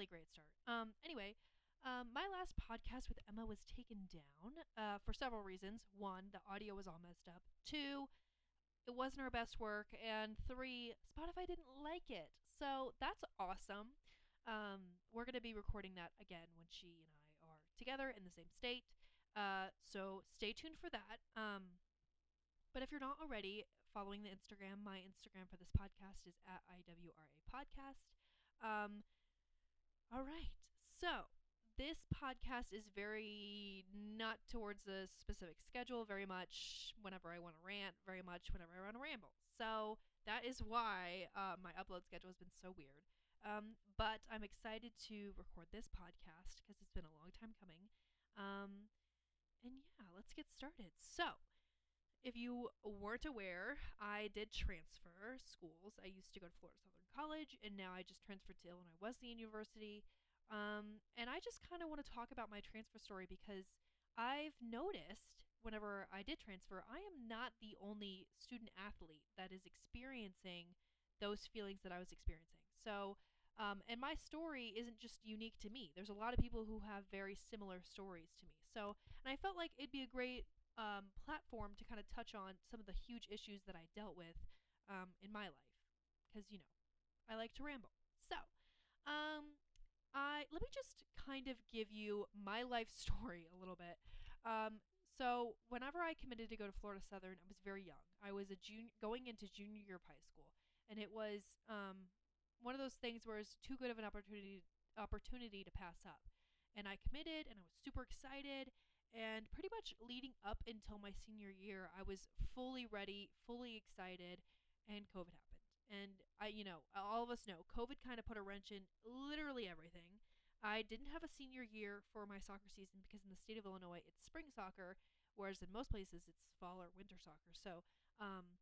Really great start. Um, anyway, um, my last podcast with Emma was taken down uh, for several reasons. One, the audio was all messed up. Two, it wasn't her best work. And three, Spotify didn't like it. So that's awesome. Um, we're going to be recording that again when she and I are together in the same state. Uh, so stay tuned for that. Um, but if you're not already following the Instagram, my Instagram for this podcast is at IWRA Podcast. Um, all right. So this podcast is very not towards a specific schedule, very much whenever I want to rant, very much whenever I want to ramble. So that is why uh, my upload schedule has been so weird. Um, but I'm excited to record this podcast because it's been a long time coming. Um, and yeah, let's get started. So, if you weren't aware, I did transfer schools. I used to go to Florida Southern College, and now I just transferred to Illinois Wesleyan University. Um, and I just kind of want to talk about my transfer story because I've noticed whenever I did transfer, I am not the only student athlete that is experiencing those feelings that I was experiencing. So, um, and my story isn't just unique to me. There's a lot of people who have very similar stories to me. So, and I felt like it'd be a great um, platform to kind of touch on some of the huge issues that I dealt with um, in my life, because you know, I like to ramble. So, um, I let me just kind of give you my life story a little bit. Um, so whenever I committed to go to Florida Southern, I was very young. I was a junior going into junior year of high school, and it was um, one of those things where it's too good of an opportunity opportunity to pass up. And I committed, and I was super excited. And pretty much leading up until my senior year, I was fully ready, fully excited, and COVID happened. And I, you know, all of us know COVID kind of put a wrench in literally everything. I didn't have a senior year for my soccer season because in the state of Illinois it's spring soccer, whereas in most places it's fall or winter soccer. So, um,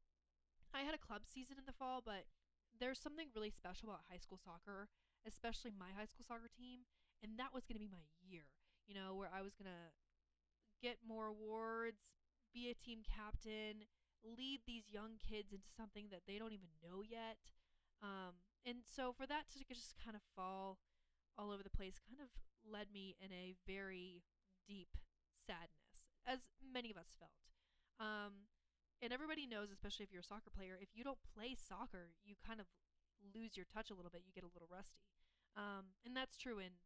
I had a club season in the fall, but there's something really special about high school soccer, especially my high school soccer team, and that was going to be my year. You know, where I was going to get more awards, be a team captain, lead these young kids into something that they don't even know yet. Um, and so for that to just kind of fall all over the place kind of led me in a very deep sadness, as many of us felt. Um, and everybody knows, especially if you're a soccer player, if you don't play soccer, you kind of lose your touch a little bit. You get a little rusty. Um, and that's true in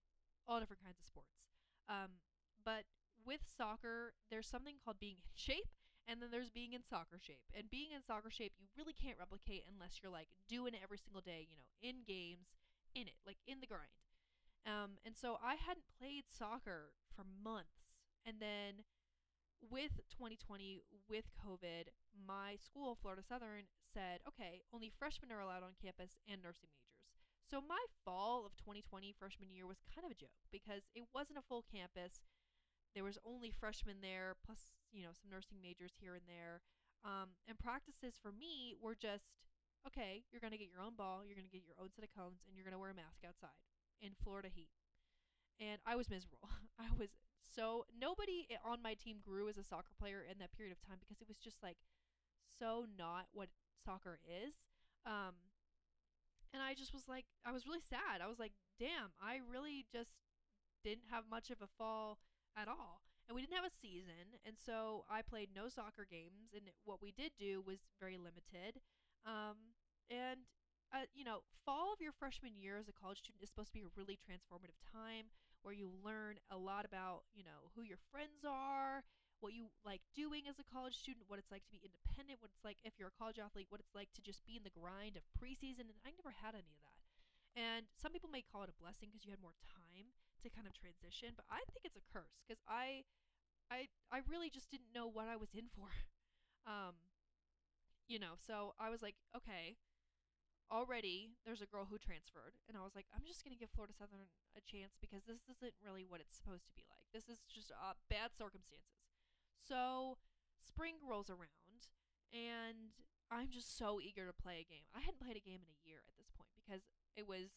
all different kinds of sports. Um, but with soccer, there's something called being in shape, and then there's being in soccer shape. And being in soccer shape, you really can't replicate unless you're like doing it every single day, you know, in games, in it, like in the grind. Um, and so I hadn't played soccer for months. And then with 2020, with COVID, my school, Florida Southern, said, okay, only freshmen are allowed on campus and nursing majors. So my fall of 2020 freshman year was kind of a joke because it wasn't a full campus there was only freshmen there, plus you know some nursing majors here and there. Um, and practices for me were just okay. You're gonna get your own ball, you're gonna get your own set of cones, and you're gonna wear a mask outside in Florida heat. And I was miserable. I was so nobody on my team grew as a soccer player in that period of time because it was just like so not what soccer is. Um, and I just was like, I was really sad. I was like, damn, I really just didn't have much of a fall at all. And we didn't have a season, and so I played no soccer games, and what we did do was very limited. Um, and uh, you know, fall of your freshman year as a college student is supposed to be a really transformative time where you learn a lot about, you know, who your friends are, what you like doing as a college student, what it's like to be independent, what it's like if you're a college athlete, what it's like to just be in the grind of preseason. And I never had any of that. And some people may call it a blessing because you had more time to kind of transition, but I think it's a curse because I, I, I really just didn't know what I was in for. Um, you know, so I was like, okay, already there's a girl who transferred, and I was like, I'm just gonna give Florida Southern a chance because this isn't really what it's supposed to be like. This is just uh, bad circumstances. So spring rolls around, and I'm just so eager to play a game. I hadn't played a game in a year at this point because it was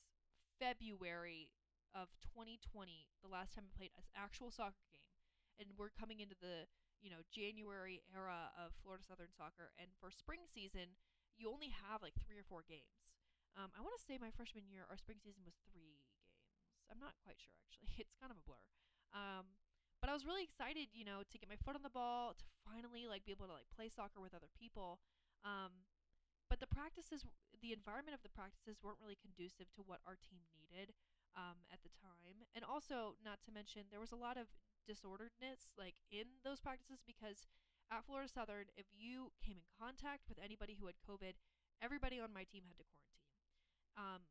February of 2020, the last time I played an actual soccer game. And we're coming into the, you know, January era of Florida Southern soccer. And for spring season, you only have like three or four games. Um, I want to say my freshman year, our spring season was three games. I'm not quite sure actually. It's kind of a blur. Um, but I was really excited, you know, to get my foot on the ball, to finally like be able to like play soccer with other people. Um, but the practices, the environment of the practices weren't really conducive to what our team needed um, at the time. And also, not to mention, there was a lot of disorderedness like in those practices because at Florida Southern, if you came in contact with anybody who had COVID, everybody on my team had to quarantine. Um,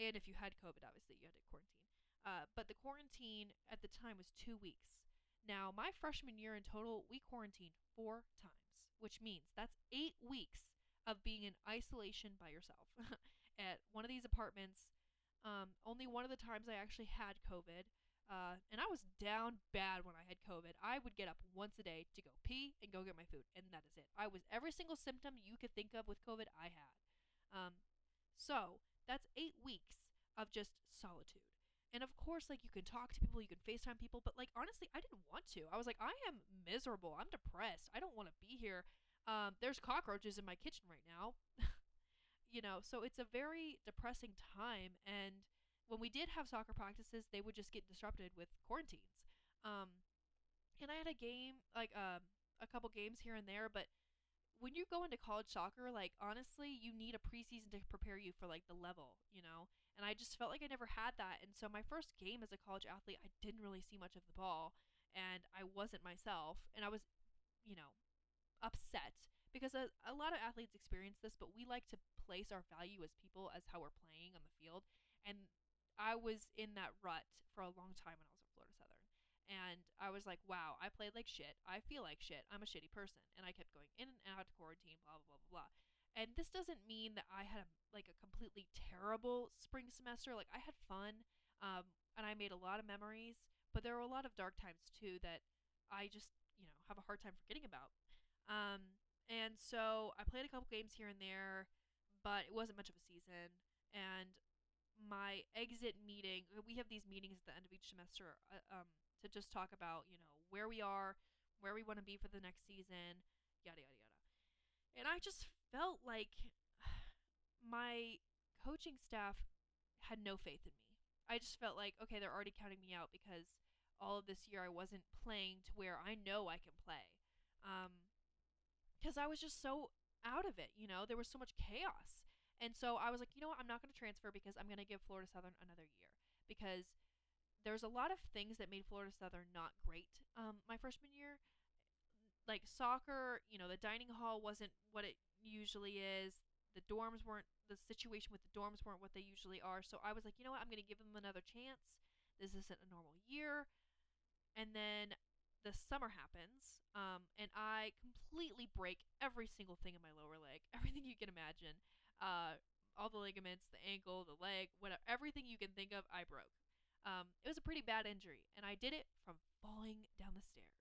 and if you had COVID, obviously you had to quarantine. Uh, but the quarantine at the time was two weeks. Now, my freshman year in total, we quarantined four times, which means that's eight weeks of being in isolation by yourself at one of these apartments. Um, only one of the times I actually had COVID, uh, and I was down bad when I had COVID. I would get up once a day to go pee and go get my food, and that is it. I was every single symptom you could think of with COVID, I had. Um, so that's eight weeks of just solitude. And of course, like you can talk to people, you can FaceTime people, but like honestly, I didn't want to. I was like, I am miserable. I'm depressed. I don't want to be here. Um, there's cockroaches in my kitchen right now. you know, so it's a very depressing time. And when we did have soccer practices, they would just get disrupted with quarantines. Um, and I had a game, like uh, a couple games here and there, but when you go into college soccer, like honestly, you need a preseason to prepare you for like the level, you know. And I just felt like I never had that. And so my first game as a college athlete, I didn't really see much of the ball and I wasn't myself. And I was, you know, upset because a, a lot of athletes experience this, but we like to place our value as people as how we're playing on the field. And I was in that rut for a long time when I was at Florida Southern. And I was like, wow, I played like shit. I feel like shit. I'm a shitty person. And I kept going in and out of quarantine, blah, blah, blah, blah, blah. And this doesn't mean that I had a, like a completely terrible spring semester. Like I had fun, um, and I made a lot of memories. But there were a lot of dark times too that I just you know have a hard time forgetting about. Um, and so I played a couple games here and there, but it wasn't much of a season. And my exit meeting, we have these meetings at the end of each semester uh, um, to just talk about you know where we are, where we want to be for the next season, yada yada yada. And I just felt like my coaching staff had no faith in me. I just felt like, okay, they're already counting me out because all of this year I wasn't playing to where I know I can play. Um, because I was just so out of it, you know, there was so much chaos. And so I was like, you know what, I'm not going to transfer because I'm going to give Florida Southern another year because there's a lot of things that made Florida Southern not great um, my freshman year like soccer, you know, the dining hall wasn't what it usually is. The dorms weren't the situation with the dorms weren't what they usually are. So I was like, you know what, I'm going to give them another chance. This isn't a normal year. And then the summer happens, um, and I completely break every single thing in my lower leg, everything you can imagine. Uh, all the ligaments, the ankle, the leg, whatever, everything you can think of, I broke. Um, it was a pretty bad injury, and I did it from falling down the stairs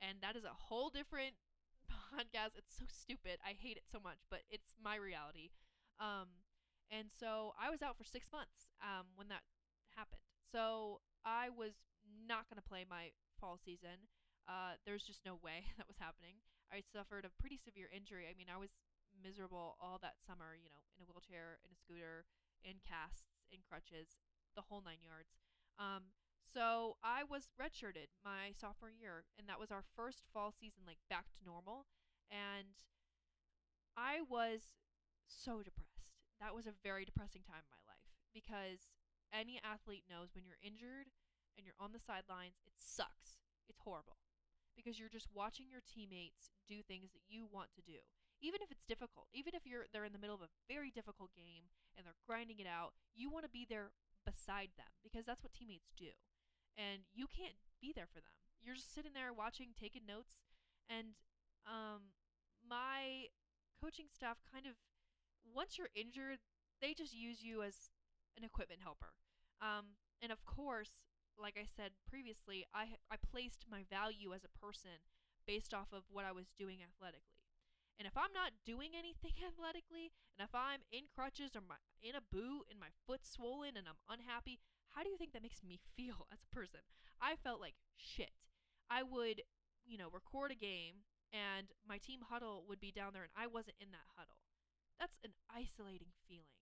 and that is a whole different podcast. It's so stupid. I hate it so much, but it's my reality. Um, and so I was out for six months um, when that happened. So I was not going to play my fall season. Uh, there's just no way that was happening. I suffered a pretty severe injury. I mean, I was miserable all that summer, you know, in a wheelchair, in a scooter, in casts, in crutches, the whole nine yards. Um, so I was redshirted my sophomore year, and that was our first fall season, like back to normal. And I was so depressed. That was a very depressing time in my life because any athlete knows when you're injured and you're on the sidelines, it sucks. It's horrible because you're just watching your teammates do things that you want to do. Even if it's difficult, even if you're they're in the middle of a very difficult game and they're grinding it out, you want to be there beside them because that's what teammates do and you can't be there for them. You're just sitting there watching, taking notes, and um, my coaching staff kind of once you're injured, they just use you as an equipment helper. Um, and of course, like I said previously, I I placed my value as a person based off of what I was doing athletically. And if I'm not doing anything athletically, and if I'm in crutches or my, in a boot and my foot's swollen and I'm unhappy, how do you think that makes me feel as a person? I felt like shit. I would, you know, record a game and my team huddle would be down there and I wasn't in that huddle. That's an isolating feeling.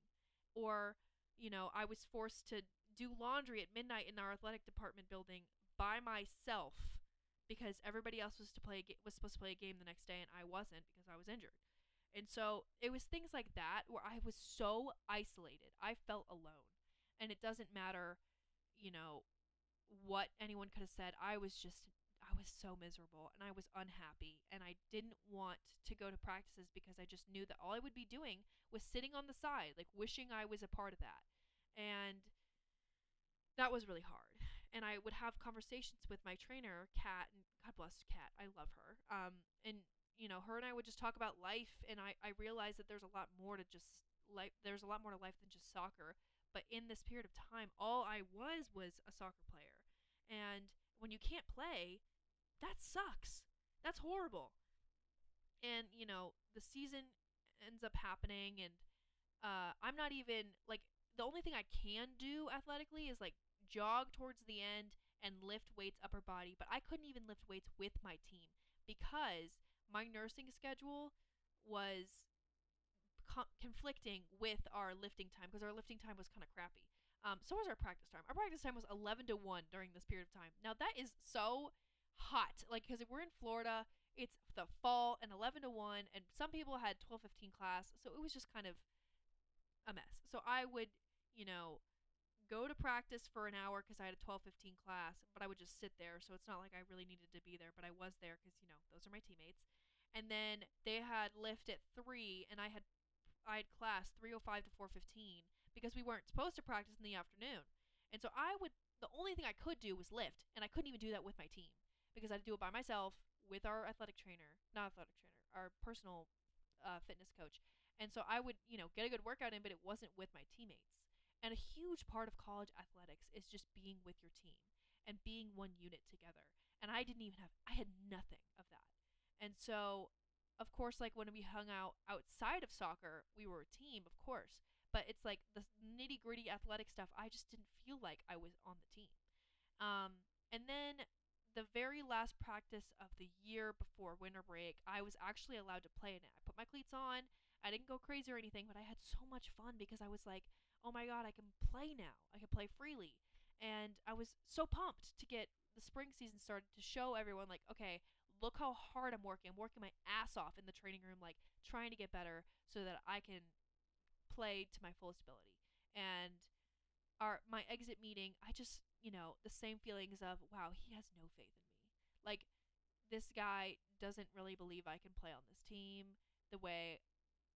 Or, you know, I was forced to do laundry at midnight in our athletic department building by myself because everybody else was to play was supposed to play a game the next day and I wasn't because I was injured. And so it was things like that where I was so isolated. I felt alone. And it doesn't matter, you know, what anyone could have said. I was just I was so miserable and I was unhappy and I didn't want to go to practices because I just knew that all I would be doing was sitting on the side, like wishing I was a part of that. And that was really hard. And I would have conversations with my trainer, Kat, and God bless Kat, I love her. Um, and you know, her and I would just talk about life, and I I realized that there's a lot more to just life. There's a lot more to life than just soccer. But in this period of time, all I was was a soccer player, and when you can't play, that sucks. That's horrible. And you know, the season ends up happening, and uh, I'm not even like the only thing I can do athletically is like jog towards the end and lift weights upper body, but I couldn't even lift weights with my team because my nursing schedule was co- conflicting with our lifting time because our lifting time was kind of crappy. Um, so was our practice time. Our practice time was 11 to 1 during this period of time. Now, that is so hot. Like, because we're in Florida, it's the fall and 11 to 1, and some people had 12 15 class. So it was just kind of a mess. So I would, you know, go to practice for an hour because I had a 12:15 class, but I would just sit there. So it's not like I really needed to be there, but I was there because, you know, those are my teammates. And then they had lift at 3, and I had I had class 305 to 415 because we weren't supposed to practice in the afternoon. And so I would the only thing I could do was lift, and I couldn't even do that with my team because I had to do it by myself with our athletic trainer, not athletic trainer, our personal uh, fitness coach. And so I would, you know, get a good workout in, but it wasn't with my teammates. And a huge part of college athletics is just being with your team and being one unit together. And I didn't even have, I had nothing of that. And so, of course, like when we hung out outside of soccer, we were a team, of course. But it's like the nitty gritty athletic stuff, I just didn't feel like I was on the team. Um, and then the very last practice of the year before winter break, I was actually allowed to play in it. I put my cleats on. I didn't go crazy or anything, but I had so much fun because I was like, oh my god, I can play now. I can play freely. And I was so pumped to get the spring season started to show everyone, like, okay, look how hard I'm working. I'm working my ass off in the training room, like, trying to get better so that I can play to my fullest ability. And our my exit meeting, I just, you know, the same feelings of, wow, he has no faith in me. Like, this guy doesn't really believe I can play on this team the way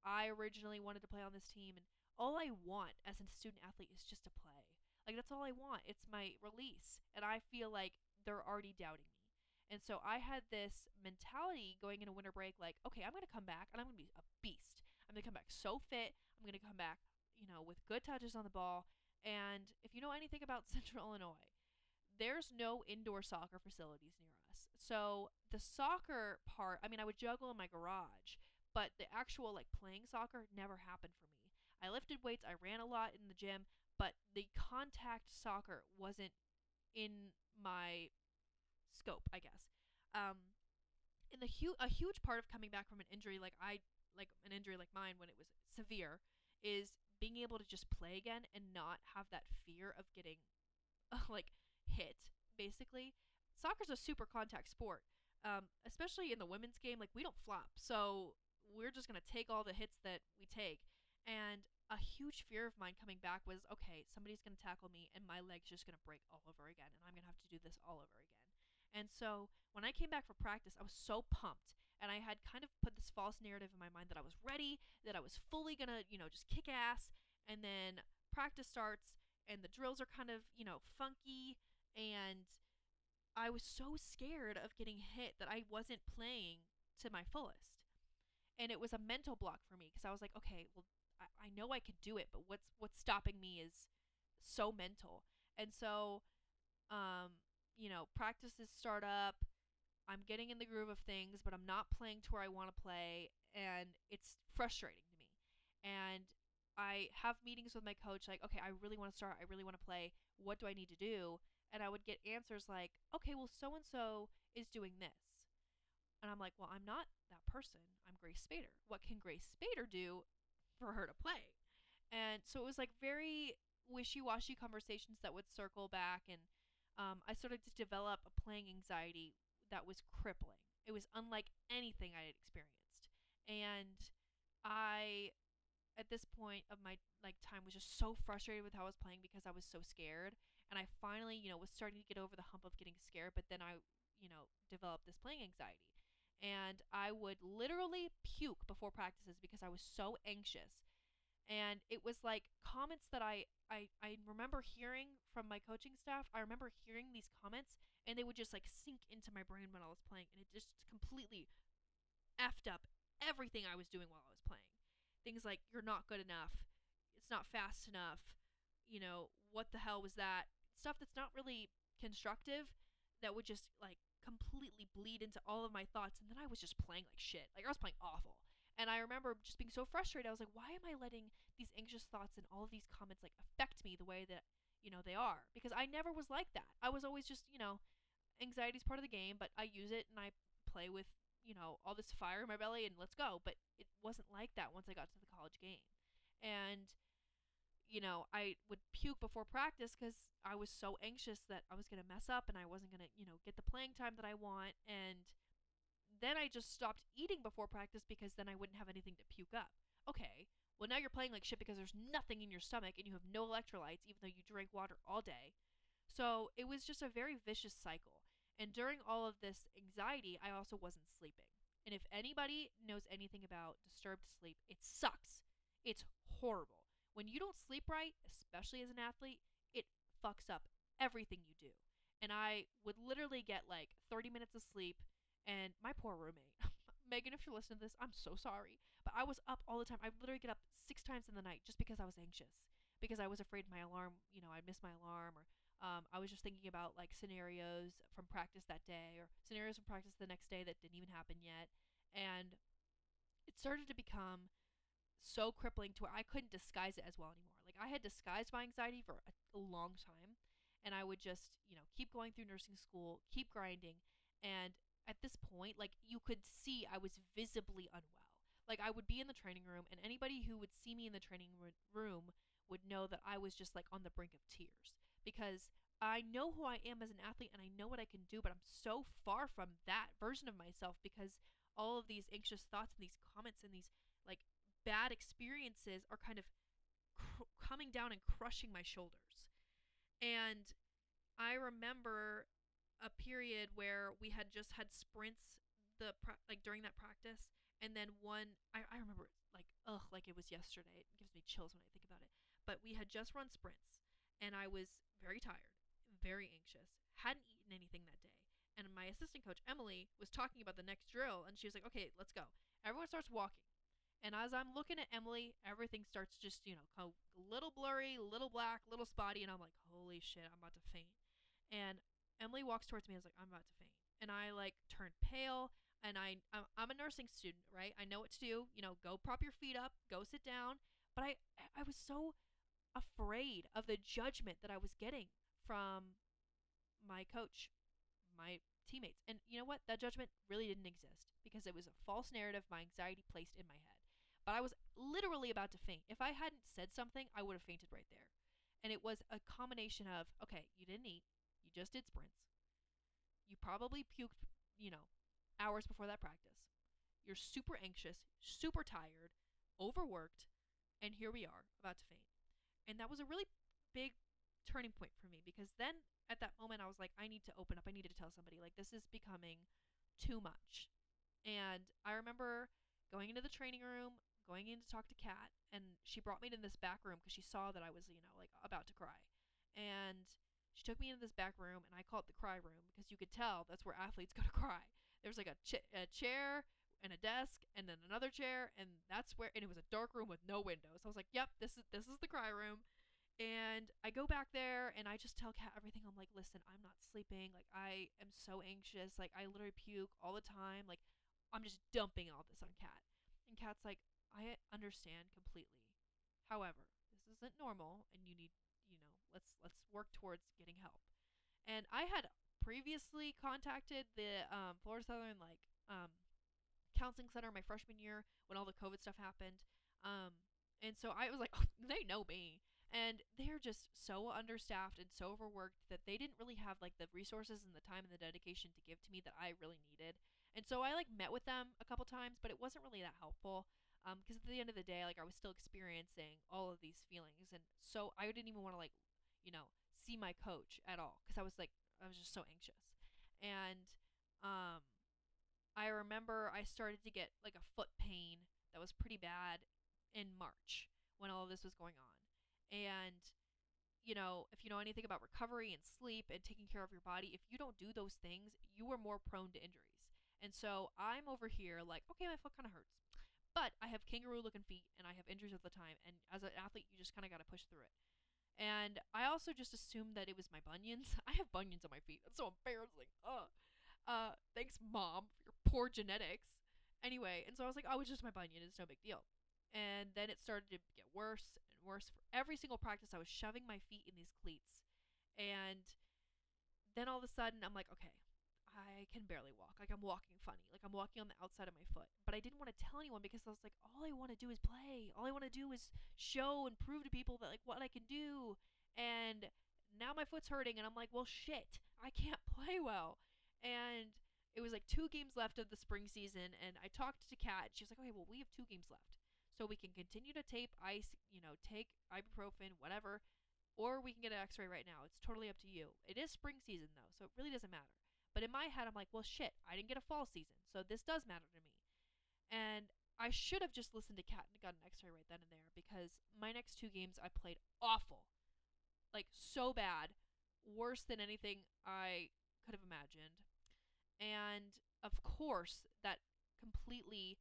I originally wanted to play on this team. And all I want as a student athlete is just to play. Like that's all I want. It's my release. And I feel like they're already doubting me. And so I had this mentality going into winter break like, okay, I'm going to come back and I'm going to be a beast. I'm going to come back so fit. I'm going to come back, you know, with good touches on the ball. And if you know anything about Central Illinois, there's no indoor soccer facilities near us. So the soccer part, I mean, I would juggle in my garage, but the actual like playing soccer never happened for me. I lifted weights, I ran a lot in the gym, but the contact soccer wasn't in my scope, I guess. Um, and the hu- a huge part of coming back from an injury like I like an injury like mine when it was severe is being able to just play again and not have that fear of getting like hit basically. Soccer's a super contact sport um, especially in the women's game like we don't flop. So we're just going to take all the hits that we take. And a huge fear of mine coming back was okay, somebody's going to tackle me and my leg's just going to break all over again and I'm going to have to do this all over again. And so when I came back for practice, I was so pumped and I had kind of put this false narrative in my mind that I was ready, that I was fully going to, you know, just kick ass. And then practice starts and the drills are kind of, you know, funky and I was so scared of getting hit that I wasn't playing to my fullest. And it was a mental block for me because I was like, okay, well, I, know I could do it, but what's what's stopping me is so mental. And so, um, you know, practices start up. I'm getting in the groove of things, but I'm not playing to where I want to play, and it's frustrating to me. And I have meetings with my coach, like, okay, I really want to start. I really want to play. What do I need to do? And I would get answers like, okay, well, so and so is doing this. And I'm like, well, I'm not that person. I'm Grace Spader. What can Grace Spader do for her to play? And so it was like very wishy washy conversations that would circle back. And um, I started to develop a playing anxiety that was crippling. It was unlike anything I had experienced. And I, at this point of my like time, was just so frustrated with how I was playing because I was so scared. And I finally, you know, was starting to get over the hump of getting scared. But then I, you know, developed this playing anxiety and I would literally puke before practices because I was so anxious. And it was like comments that I, I I remember hearing from my coaching staff. I remember hearing these comments and they would just like sink into my brain when I was playing and it just completely effed up everything I was doing while I was playing. Things like you're not good enough, it's not fast enough, you know, what the hell was that? Stuff that's not really constructive that would just like completely bleed into all of my thoughts and then I was just playing like shit. Like I was playing awful. And I remember just being so frustrated. I was like, why am I letting these anxious thoughts and all of these comments like affect me the way that, you know, they are? Because I never was like that. I was always just, you know, anxiety is part of the game, but I use it and I play with, you know, all this fire in my belly and let's go. But it wasn't like that once I got to the college game. And you know, I would puke before practice because I was so anxious that I was going to mess up and I wasn't going to, you know, get the playing time that I want. And then I just stopped eating before practice because then I wouldn't have anything to puke up. Okay, well, now you're playing like shit because there's nothing in your stomach and you have no electrolytes, even though you drink water all day. So it was just a very vicious cycle. And during all of this anxiety, I also wasn't sleeping. And if anybody knows anything about disturbed sleep, it sucks. It's horrible when you don't sleep right, especially as an athlete, it fucks up everything you do. And I would literally get like 30 minutes of sleep, and my poor roommate, Megan, if you're listening to this, I'm so sorry. But I was up all the time. I literally get up six times in the night just because I was anxious, because I was afraid my alarm, you know, I'd miss my alarm, or um, I was just thinking about like scenarios from practice that day, or scenarios from practice the next day that didn't even happen yet. And it started to become so crippling to where I couldn't disguise it as well anymore. Like I had disguised my anxiety for a, a long time and I would just, you know, keep going through nursing school, keep grinding, and at this point, like you could see I was visibly unwell. Like I would be in the training room and anybody who would see me in the training room would know that I was just like on the brink of tears because I know who I am as an athlete and I know what I can do, but I'm so far from that version of myself because all of these anxious thoughts and these comments and these bad experiences are kind of cr- coming down and crushing my shoulders. And I remember a period where we had just had sprints the pra- like during that practice and then one I, I remember like ugh like it was yesterday. It gives me chills when i think about it. But we had just run sprints and i was very tired very anxious hadn't eaten anything that day. And my assistant coach emily was talking about the next drill and she was like okay let's go. Everyone starts walking and as I'm looking at Emily, everything starts just, you know, a little blurry, little black, little spotty. And I'm like, holy shit, I'm about to faint. And Emily walks towards me and is like, I'm about to faint. And I like turn pale. And I, I'm, I'm a nursing student, right? I know what to do. You know, go prop your feet up, go sit down. But I, I was so afraid of the judgment that I was getting from my coach, my teammates. And you know what? That judgment really didn't exist because it was a false narrative my anxiety placed in my head. But I was literally about to faint. If I hadn't said something, I would have fainted right there. And it was a combination of okay, you didn't eat, you just did sprints. You probably puked, you know, hours before that practice. You're super anxious, super tired, overworked, and here we are about to faint. And that was a really big turning point for me because then at that moment I was like, I need to open up. I needed to tell somebody, like, this is becoming too much. And I remember going into the training room, going in to talk to Kat, and she brought me to this back room because she saw that I was, you know, like about to cry. And she took me into this back room, and I call it the cry room because you could tell that's where athletes go to cry. There's like a, ch- a chair and a desk, and then another chair, and that's where. And it was a dark room with no windows. I was like, "Yep, this is this is the cry room." And I go back there, and I just tell Kat everything. I'm like, "Listen, I'm not sleeping. Like I am so anxious. Like I literally puke all the time. Like I'm just dumping all this on Kat." And Kat's like, I understand completely. However, this isn't normal and you need, you know, let's let's work towards getting help. And I had previously contacted the um, Florida Southern like um, counseling center my freshman year when all the COVID stuff happened. Um, and so I was like, oh, they know me. And they're just so understaffed and so overworked that they didn't really have like the resources and the time and the dedication to give to me that I really needed. And so I like met with them a couple times, but it wasn't really that helpful. Um, because at the end of the day, like I was still experiencing all of these feelings, and so I didn't even want to like, you know, see my coach at all because I was like, I was just so anxious. And um, I remember I started to get like a foot pain that was pretty bad in March when all of this was going on. And, you know, if you know anything about recovery and sleep and taking care of your body, if you don't do those things, you are more prone to injuries. And so I'm over here like, okay, my foot kind of hurts. But I have kangaroo looking feet and I have injuries all the time. And as an athlete, you just kind of got to push through it. And I also just assumed that it was my bunions. I have bunions on my feet. That's so embarrassing. Ugh. Uh, thanks, mom, for your poor genetics. Anyway, and so I was like, oh, it's just my bunion. It's no big deal. And then it started to get worse and worse. For every single practice, I was shoving my feet in these cleats. And then all of a sudden, I'm like, okay, I can barely walk. Like I'm walking funny. Like I'm walking on the outside of my foot. But I didn't want to tell anyone because I was like, all I want to do is play. All I want to do is show and prove to people that like what I can do. And now my foot's hurting and I'm like, well shit. I can't play well. And it was like two games left of the spring season and I talked to Kat. She was like, okay, well we have two games left. So we can continue to tape ice, you know, take ibuprofen, whatever, or we can get an x-ray right now. It's totally up to you. It is spring season though, so it really doesn't matter. But in my head, I'm like, well, shit, I didn't get a fall season, so this does matter to me. And I should have just listened to Kat and got an x ray right then and there because my next two games I played awful. Like, so bad. Worse than anything I could have imagined. And of course, that completely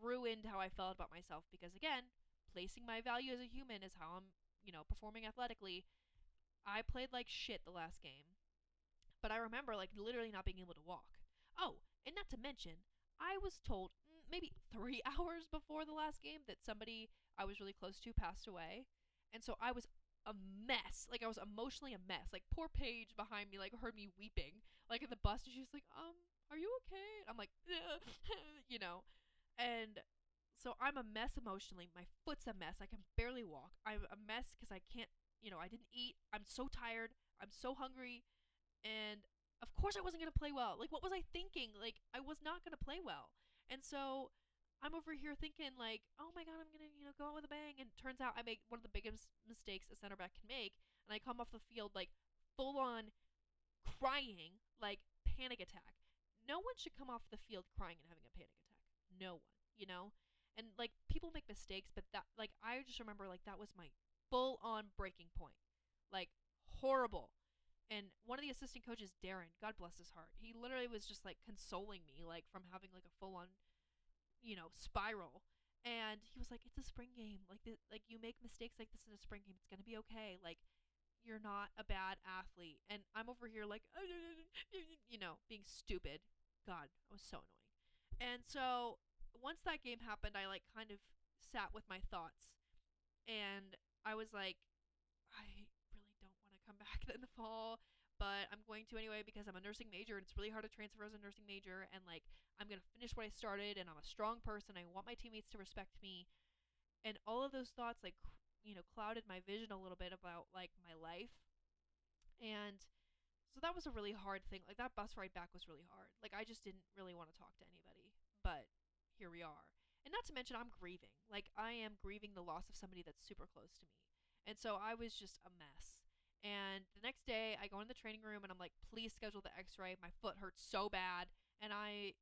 ruined how I felt about myself because, again, placing my value as a human is how I'm, you know, performing athletically. I played like shit the last game but I remember like literally not being able to walk. Oh, and not to mention, I was told mm, maybe three hours before the last game that somebody I was really close to passed away. And so I was a mess. Like I was emotionally a mess. Like poor Paige behind me like heard me weeping like in the bus and she was like, "Um, are you okay?" And I'm like, you know. And so I'm a mess emotionally. My foot's a mess. I can barely walk. I'm a mess cuz I can't, you know, I didn't eat. I'm so tired. I'm so hungry and of course I wasn't going to play well. Like what was I thinking? Like I was not going to play well. And so I'm over here thinking like, "Oh my god, I'm going to, you know, go out with a bang." And turns out I make one of the biggest mistakes a center back can make, and I come off the field like full on crying, like panic attack. No one should come off the field crying and having a panic attack. No one, you know? And like people make mistakes, but that like I just remember like that was my full on breaking point. Like horrible and one of the assistant coaches darren god bless his heart he literally was just like consoling me like from having like a full on you know spiral. And he was like it's a spring game. Like like you make mistakes like this in a spring game it's to be okay. Like you're not a bad athlete. And i'm over here like you know being stupid. God i was so annoying. And so once that game happened i like kind of sat with my thoughts. And i was like in the fall, but I'm going to anyway because I'm a nursing major and it's really hard to transfer as a nursing major. And like, I'm going to finish what I started and I'm a strong person. I want my teammates to respect me. And all of those thoughts, like, you know, clouded my vision a little bit about like my life. And so that was a really hard thing. Like, that bus ride back was really hard. Like, I just didn't really want to talk to anybody. But here we are. And not to mention, I'm grieving. Like, I am grieving the loss of somebody that's super close to me. And so I was just a mess. And the next day, I go in the training room and I'm like, please schedule the x ray. My foot hurts so bad. And I,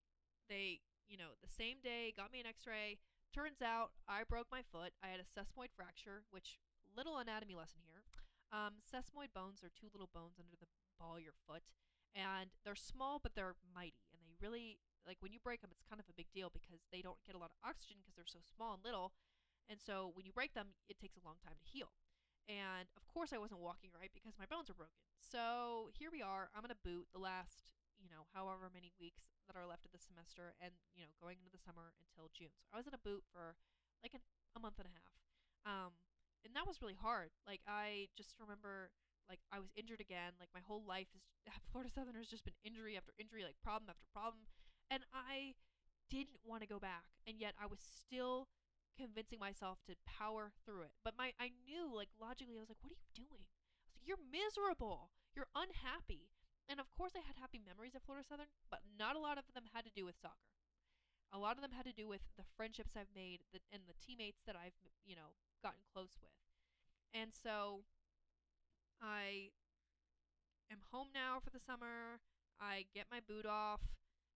they, you know, the same day got me an x ray. Turns out I broke my foot. I had a sesamoid fracture, which, little anatomy lesson here. Um, sesamoid bones are two little bones under the ball of your foot. And they're small, but they're mighty. And they really, like, when you break them, it's kind of a big deal because they don't get a lot of oxygen because they're so small and little. And so when you break them, it takes a long time to heal. And of course, I wasn't walking right because my bones are broken. So here we are. I'm going to boot the last, you know, however many weeks that are left of the semester and, you know, going into the summer until June. So I was in a boot for like an, a month and a half. Um, and that was really hard. Like, I just remember, like, I was injured again. Like, my whole life is, Florida Southern has just been injury after injury, like, problem after problem. And I didn't want to go back. And yet I was still convincing myself to power through it. But my I knew like logically I was like, what are you doing? Like, you're miserable. You're unhappy. And of course I had happy memories at Florida Southern, but not a lot of them had to do with soccer. A lot of them had to do with the friendships I've made the, and the teammates that I've, you know, gotten close with. And so I am home now for the summer. I get my boot off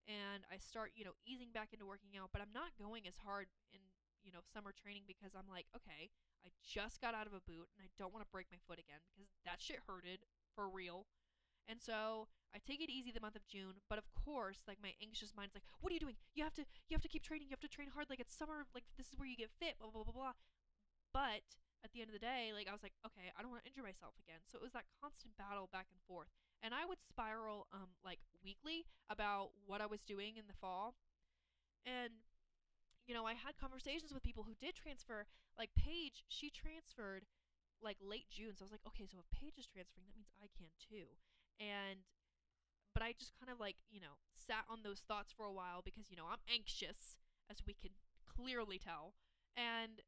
and I start, you know, easing back into working out, but I'm not going as hard in, you know, summer training because I'm like, okay, I just got out of a boot and I don't want to break my foot again because that shit hurted for real. And so I take it easy the month of June, but of course, like my anxious mind's like, what are you doing? You have to you have to keep training, you have to train hard, like it's summer, like this is where you get fit, blah blah blah blah. But at the end of the day, like I was like, okay, I don't want to injure myself again. So it was that constant battle back and forth. And I would spiral um like weekly about what I was doing in the fall. And you know, I had conversations with people who did transfer. Like Paige, she transferred like late June. So I was like, okay, so if Paige is transferring, that means I can too. And but I just kind of like, you know, sat on those thoughts for a while because, you know, I'm anxious, as we can clearly tell. And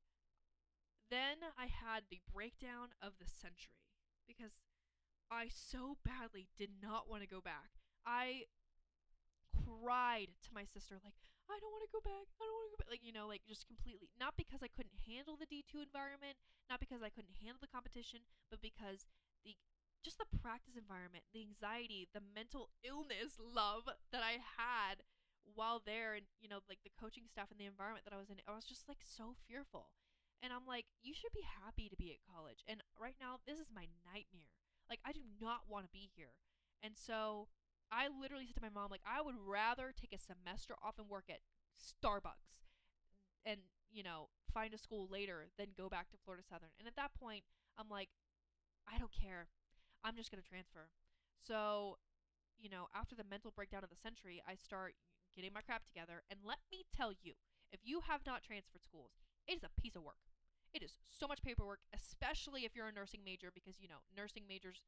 then I had the breakdown of the century because I so badly did not want to go back. I cried to my sister, like, I don't want to go back. I don't want to go back. Like, you know, like just completely. Not because I couldn't handle the D2 environment, not because I couldn't handle the competition, but because the just the practice environment, the anxiety, the mental illness love that I had while there and you know like the coaching staff and the environment that I was in I was just like so fearful. And I'm like you should be happy to be at college. And right now this is my nightmare. Like I do not want to be here. And so I literally said to my mom like I would rather take a semester off and work at Starbucks and you know find a school later than go back to Florida Southern. And at that point I'm like I don't care. I'm just going to transfer. So, you know, after the mental breakdown of the century, I start getting my crap together. And let me tell you, if you have not transferred schools, it is a piece of work. It is so much paperwork, especially if you're a nursing major, because, you know, nursing majors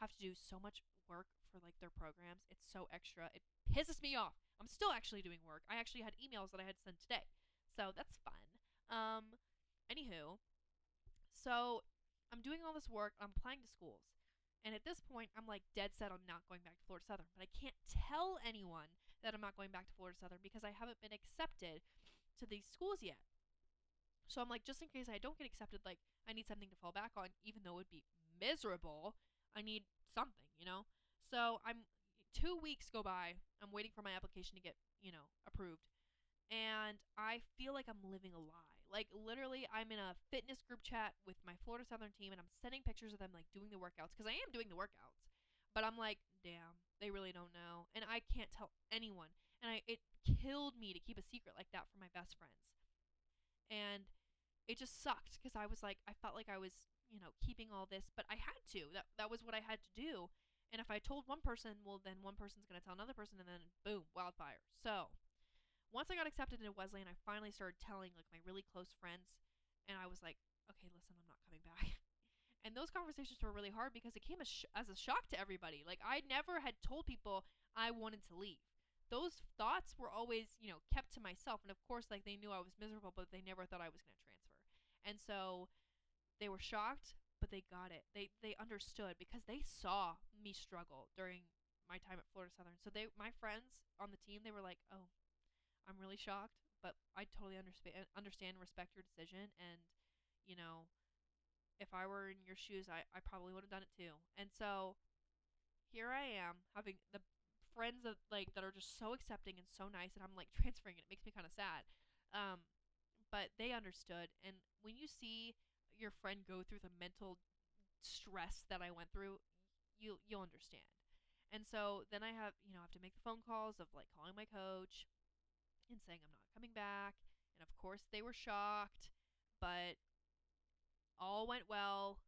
have to do so much work for like their programs. It's so extra. It pisses me off. I'm still actually doing work. I actually had emails that I had to send today. So that's fun. Um, anywho, so I'm doing all this work. I'm applying to schools. And at this point, I'm like dead set on not going back to Florida Southern. But I can't tell anyone that I'm not going back to Florida Southern because I haven't been accepted to these schools yet. So I'm like, just in case I don't get accepted, like, I need something to fall back on, even though it would be miserable. I need something, you know? So I'm two weeks go by. I'm waiting for my application to get, you know, approved. And I feel like I'm living a lie. Like literally, I'm in a fitness group chat with my Florida Southern team, and I'm sending pictures of them like doing the workouts because I am doing the workouts. But I'm like, damn, they really don't know, and I can't tell anyone. And I it killed me to keep a secret like that from my best friends. And it just sucked because I was like, I felt like I was, you know, keeping all this, but I had to. That that was what I had to do. And if I told one person, well, then one person's gonna tell another person, and then boom, wildfire. So once I got accepted into Wesleyan, I finally started telling like my really close friends, and I was like, okay, listen, I'm not coming back. and those conversations were really hard because it came as, sh- as a shock to everybody. Like I never had told people I wanted to leave. Those thoughts were always, you know, kept to myself, and of course, like they knew I was miserable, but they never thought I was going to transfer. And so they were shocked, but they got it. They they understood because they saw me struggle during my time at Florida Southern. So they my friends on the team, they were like, "Oh, I'm really shocked, but I totally understand understand and respect your decision and you know, if I were in your shoes, I, I probably would have done it too. And so here I am having the friends of like that are just so accepting and so nice and I'm like transferring it. It makes me kind of sad. Um but they understood and when you see your friend go through the mental stress that I went through, you you'll understand. And so then I have, you know, I have to make the phone calls of like calling my coach, and saying I'm not coming back. And of course, they were shocked, but all went well.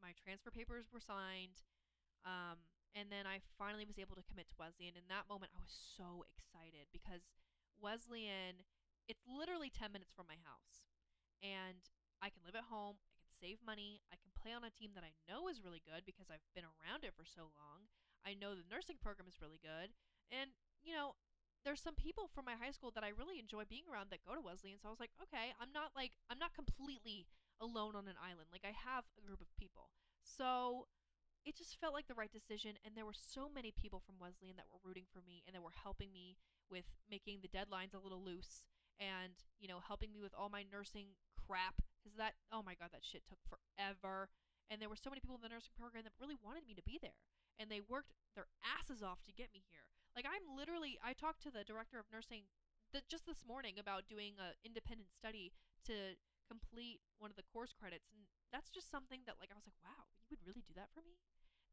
My transfer papers were signed. Um, and then I finally was able to commit to Wesleyan. In that moment, I was so excited because Wesleyan, it's literally 10 minutes from my house. And I can live at home, save money, I can play on a team that I know is really good because I've been around it for so long. I know the nursing program is really good. And, you know, there's some people from my high school that I really enjoy being around that go to Wesleyan. So I was like, okay, I'm not like I'm not completely alone on an island. Like I have a group of people. So it just felt like the right decision and there were so many people from Wesleyan that were rooting for me and that were helping me with making the deadlines a little loose and, you know, helping me with all my nursing crap cuz that oh my god, that shit took forever. And there were so many people in the nursing program that really wanted me to be there and they worked their asses off to get me here. Like I'm literally I talked to the director of nursing th- just this morning about doing a independent study to complete one of the course credits and that's just something that like I was like, wow, you would really do that for me?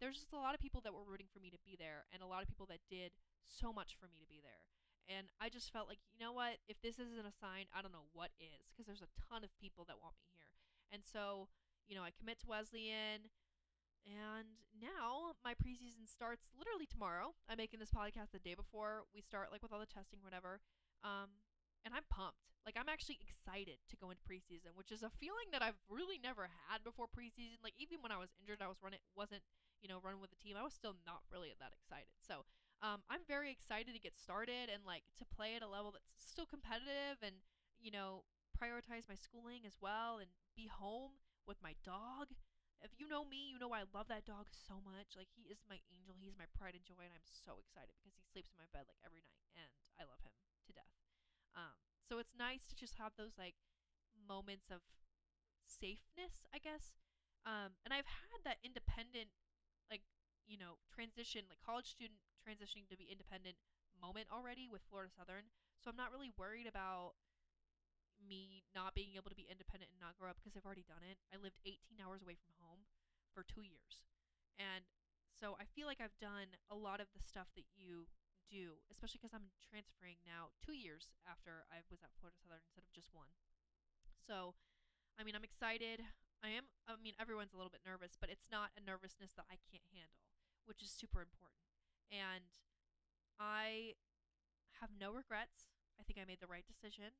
There's just a lot of people that were rooting for me to be there and a lot of people that did so much for me to be there. And I just felt like, you know what? If this isn't a sign, I don't know what is because there's a ton of people that want me here. And so, you know, I commit to Wesleyan and now my preseason starts literally tomorrow. I'm making this podcast the day before we start, like with all the testing, whatever. Um, and I'm pumped. Like I'm actually excited to go into preseason, which is a feeling that I've really never had before preseason. Like even when I was injured, I was running wasn't you know running with the team. I was still not really that excited. So um, I'm very excited to get started and like to play at a level that's still competitive and you know prioritize my schooling as well and be home with my dog if you know me, you know I love that dog so much. Like he is my angel. He's my pride and joy, and I'm so excited because he sleeps in my bed like every night, and I love him to death. Um, so it's nice to just have those like moments of safeness, I guess. Um, and I've had that independent, like you know, transition, like college student transitioning to be independent moment already with Florida Southern. So I'm not really worried about me not being able to be independent and not grow up because I've already done it. I lived 18 hours away from home for two years. And so I feel like I've done a lot of the stuff that you do, especially because I'm transferring now two years after I was at Florida Southern instead of just one. So, I mean, I'm excited. I am, I mean, everyone's a little bit nervous, but it's not a nervousness that I can't handle, which is super important. And I have no regrets. I think I made the right decision.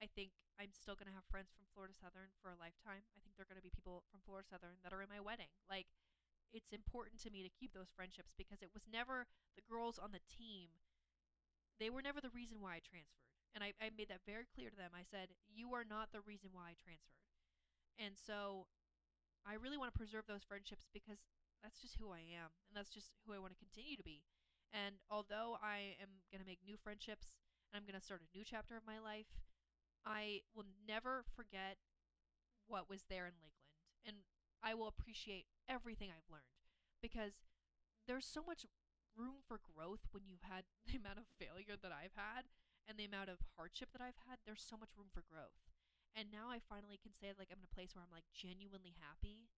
I think I'm still going to have friends from Florida Southern for a lifetime. I think they're going to be people from Florida Southern that are in my wedding. Like, it's important to me to keep those friendships because it was never the girls on the team, they were never the reason why I transferred. And I, I made that very clear to them. I said, You are not the reason why I transferred. And so I really want to preserve those friendships because that's just who I am. And that's just who I want to continue to be. And although I am going to make new friendships and I'm going to start a new chapter of my life, I will never forget what was there in Lakeland. And I will appreciate everything I've learned because there's so much room for growth when you've had the amount of failure that I've had and the amount of hardship that I've had. There's so much room for growth. And now I finally can say like I'm in a place where I'm like genuinely happy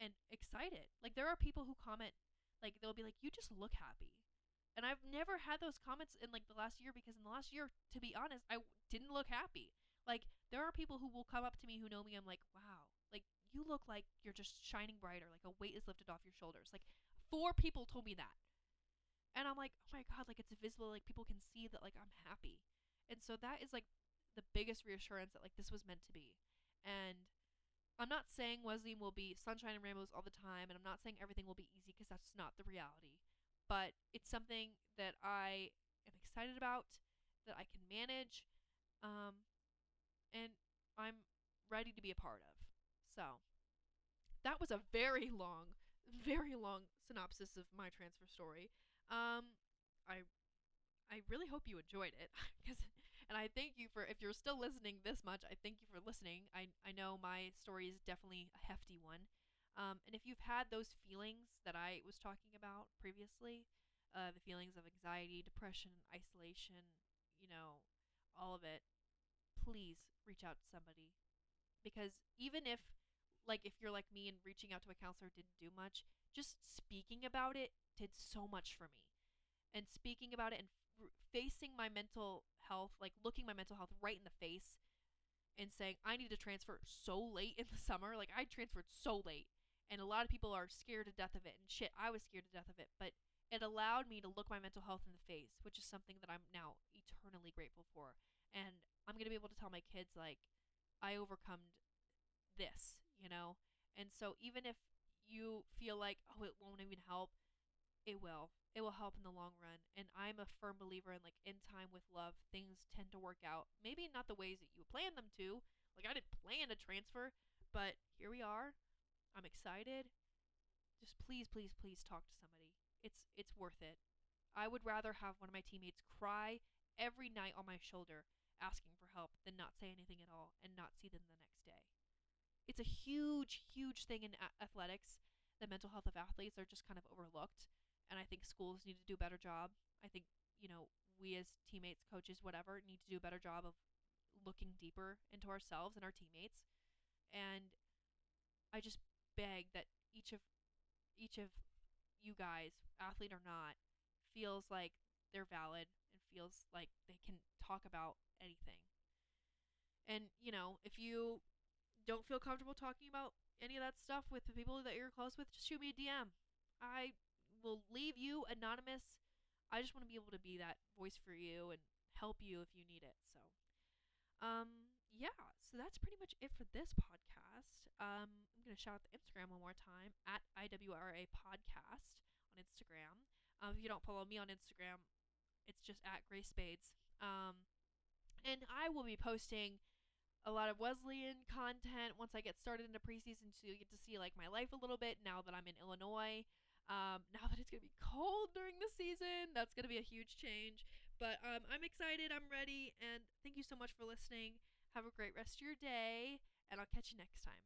and excited. Like there are people who comment like they'll be like you just look happy. And I've never had those comments in like the last year because in the last year to be honest, I didn't look happy. Like there are people who will come up to me who know me. I'm like, wow, like you look like you're just shining brighter. Like a weight is lifted off your shoulders. Like four people told me that, and I'm like, oh my god, like it's visible. Like people can see that like I'm happy, and so that is like the biggest reassurance that like this was meant to be. And I'm not saying Wesleyan will be sunshine and rainbows all the time, and I'm not saying everything will be easy because that's not the reality. But it's something that I am excited about, that I can manage, um, and I'm ready to be a part of. So, that was a very long, very long synopsis of my transfer story. Um, I I really hope you enjoyed it because and I thank you for if you're still listening this much, I thank you for listening. I I know my story is definitely a hefty one. Um, and if you've had those feelings that I was talking about previously, uh, the feelings of anxiety, depression, isolation, you know, all of it, please reach out to somebody because even if like if you're like me and reaching out to a counselor didn't do much just speaking about it did so much for me and speaking about it and facing my mental health like looking my mental health right in the face and saying i need to transfer so late in the summer like i transferred so late and a lot of people are scared to death of it and shit i was scared to death of it but it allowed me to look my mental health in the face which is something that i'm now eternally grateful for and I'm going to be able to tell my kids like I overcome this, you know? And so even if you feel like oh it won't even help, it will. It will help in the long run. And I'm a firm believer in like in time with love, things tend to work out. Maybe not the ways that you plan them to. Like I didn't plan a transfer, but here we are. I'm excited. Just please, please, please talk to somebody. It's it's worth it. I would rather have one of my teammates cry every night on my shoulder asking for help than not say anything at all and not see them the next day. It's a huge, huge thing in athletics. The mental health of athletes are just kind of overlooked, and I think schools need to do a better job. I think you know we as teammates, coaches, whatever, need to do a better job of looking deeper into ourselves and our teammates. And I just beg that each of each of you guys, athlete or not, feels like they're valid and feels like they can talk about anything. And, you know, if you don't feel comfortable talking about any of that stuff with the people that you're close with, just shoot me a DM. I will leave you anonymous. I just want to be able to be that voice for you and help you if you need it. So, um, yeah, so that's pretty much it for this podcast. Um, I'm going to shout out the Instagram one more time at IWRA Podcast on Instagram. Um, if you don't follow me on Instagram, it's just at Grace Spades. Um, and I will be posting a lot of Wesleyan content once I get started into preseason, so you get to see like my life a little bit now that I'm in Illinois. Um, now that it's gonna be cold during the season, that's gonna be a huge change. But um, I'm excited. I'm ready, and thank you so much for listening. Have a great rest of your day, and I'll catch you next time.